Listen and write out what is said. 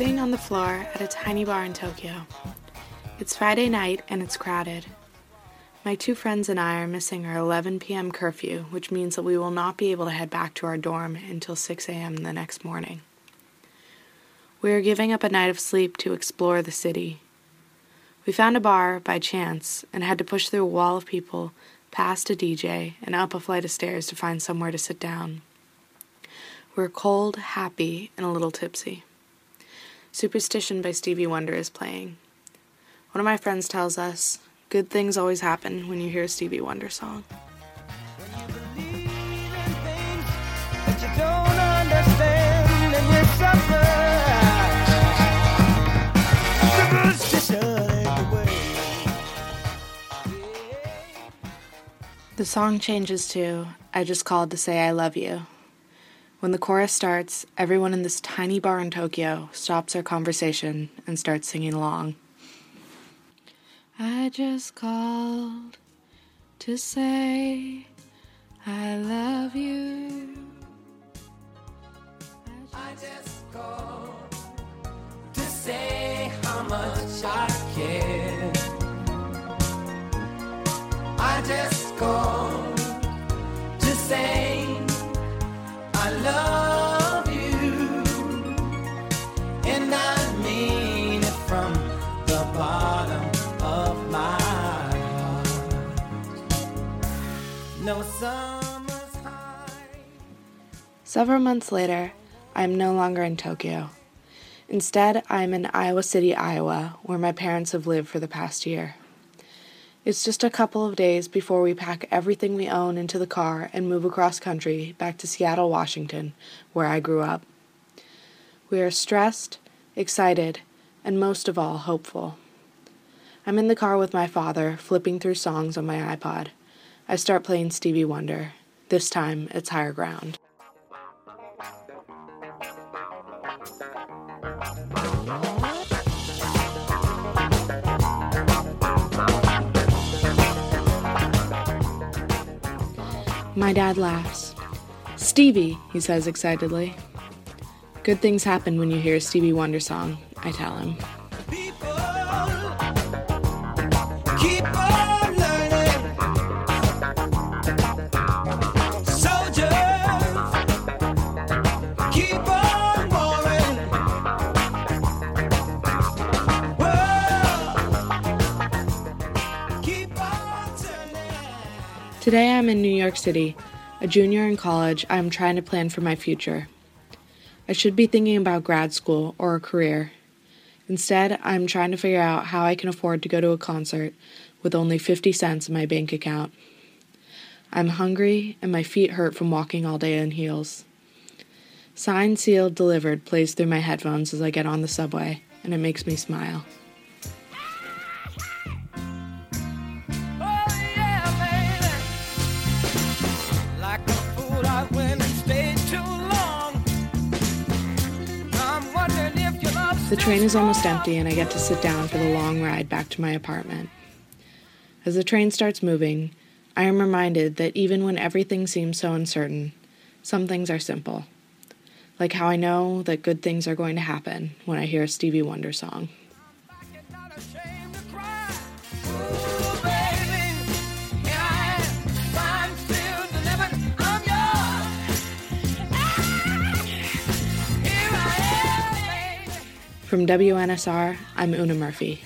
sitting on the floor at a tiny bar in Tokyo. It's Friday night and it's crowded. My two friends and I are missing our 11 p.m. curfew, which means that we will not be able to head back to our dorm until 6 a.m. the next morning. We are giving up a night of sleep to explore the city. We found a bar by chance and had to push through a wall of people, past a DJ, and up a flight of stairs to find somewhere to sit down. We're cold, happy, and a little tipsy. Superstition by Stevie Wonder is playing. One of my friends tells us, good things always happen when you hear a Stevie Wonder song. The song changes to I Just Called to Say I Love You. When the chorus starts, everyone in this tiny bar in Tokyo stops their conversation and starts singing along. I just called to say I love you. I just called to say how much I care. I just called Several months later, I am no longer in Tokyo. Instead, I am in Iowa City, Iowa, where my parents have lived for the past year. It's just a couple of days before we pack everything we own into the car and move across country back to Seattle, Washington, where I grew up. We are stressed, excited, and most of all, hopeful. I'm in the car with my father, flipping through songs on my iPod. I start playing Stevie Wonder. This time, it's higher ground. My dad laughs. Stevie, he says excitedly. Good things happen when you hear a Stevie Wonder song, I tell him. People Today I'm in New York City, a junior in college. I'm trying to plan for my future. I should be thinking about grad school or a career. Instead, I'm trying to figure out how I can afford to go to a concert with only 50 cents in my bank account. I'm hungry and my feet hurt from walking all day in heels. Signed, sealed, delivered plays through my headphones as I get on the subway, and it makes me smile. The train is almost empty, and I get to sit down for the long ride back to my apartment. As the train starts moving, I am reminded that even when everything seems so uncertain, some things are simple. Like how I know that good things are going to happen when I hear a Stevie Wonder song. From WNSR, I'm Oona Murphy.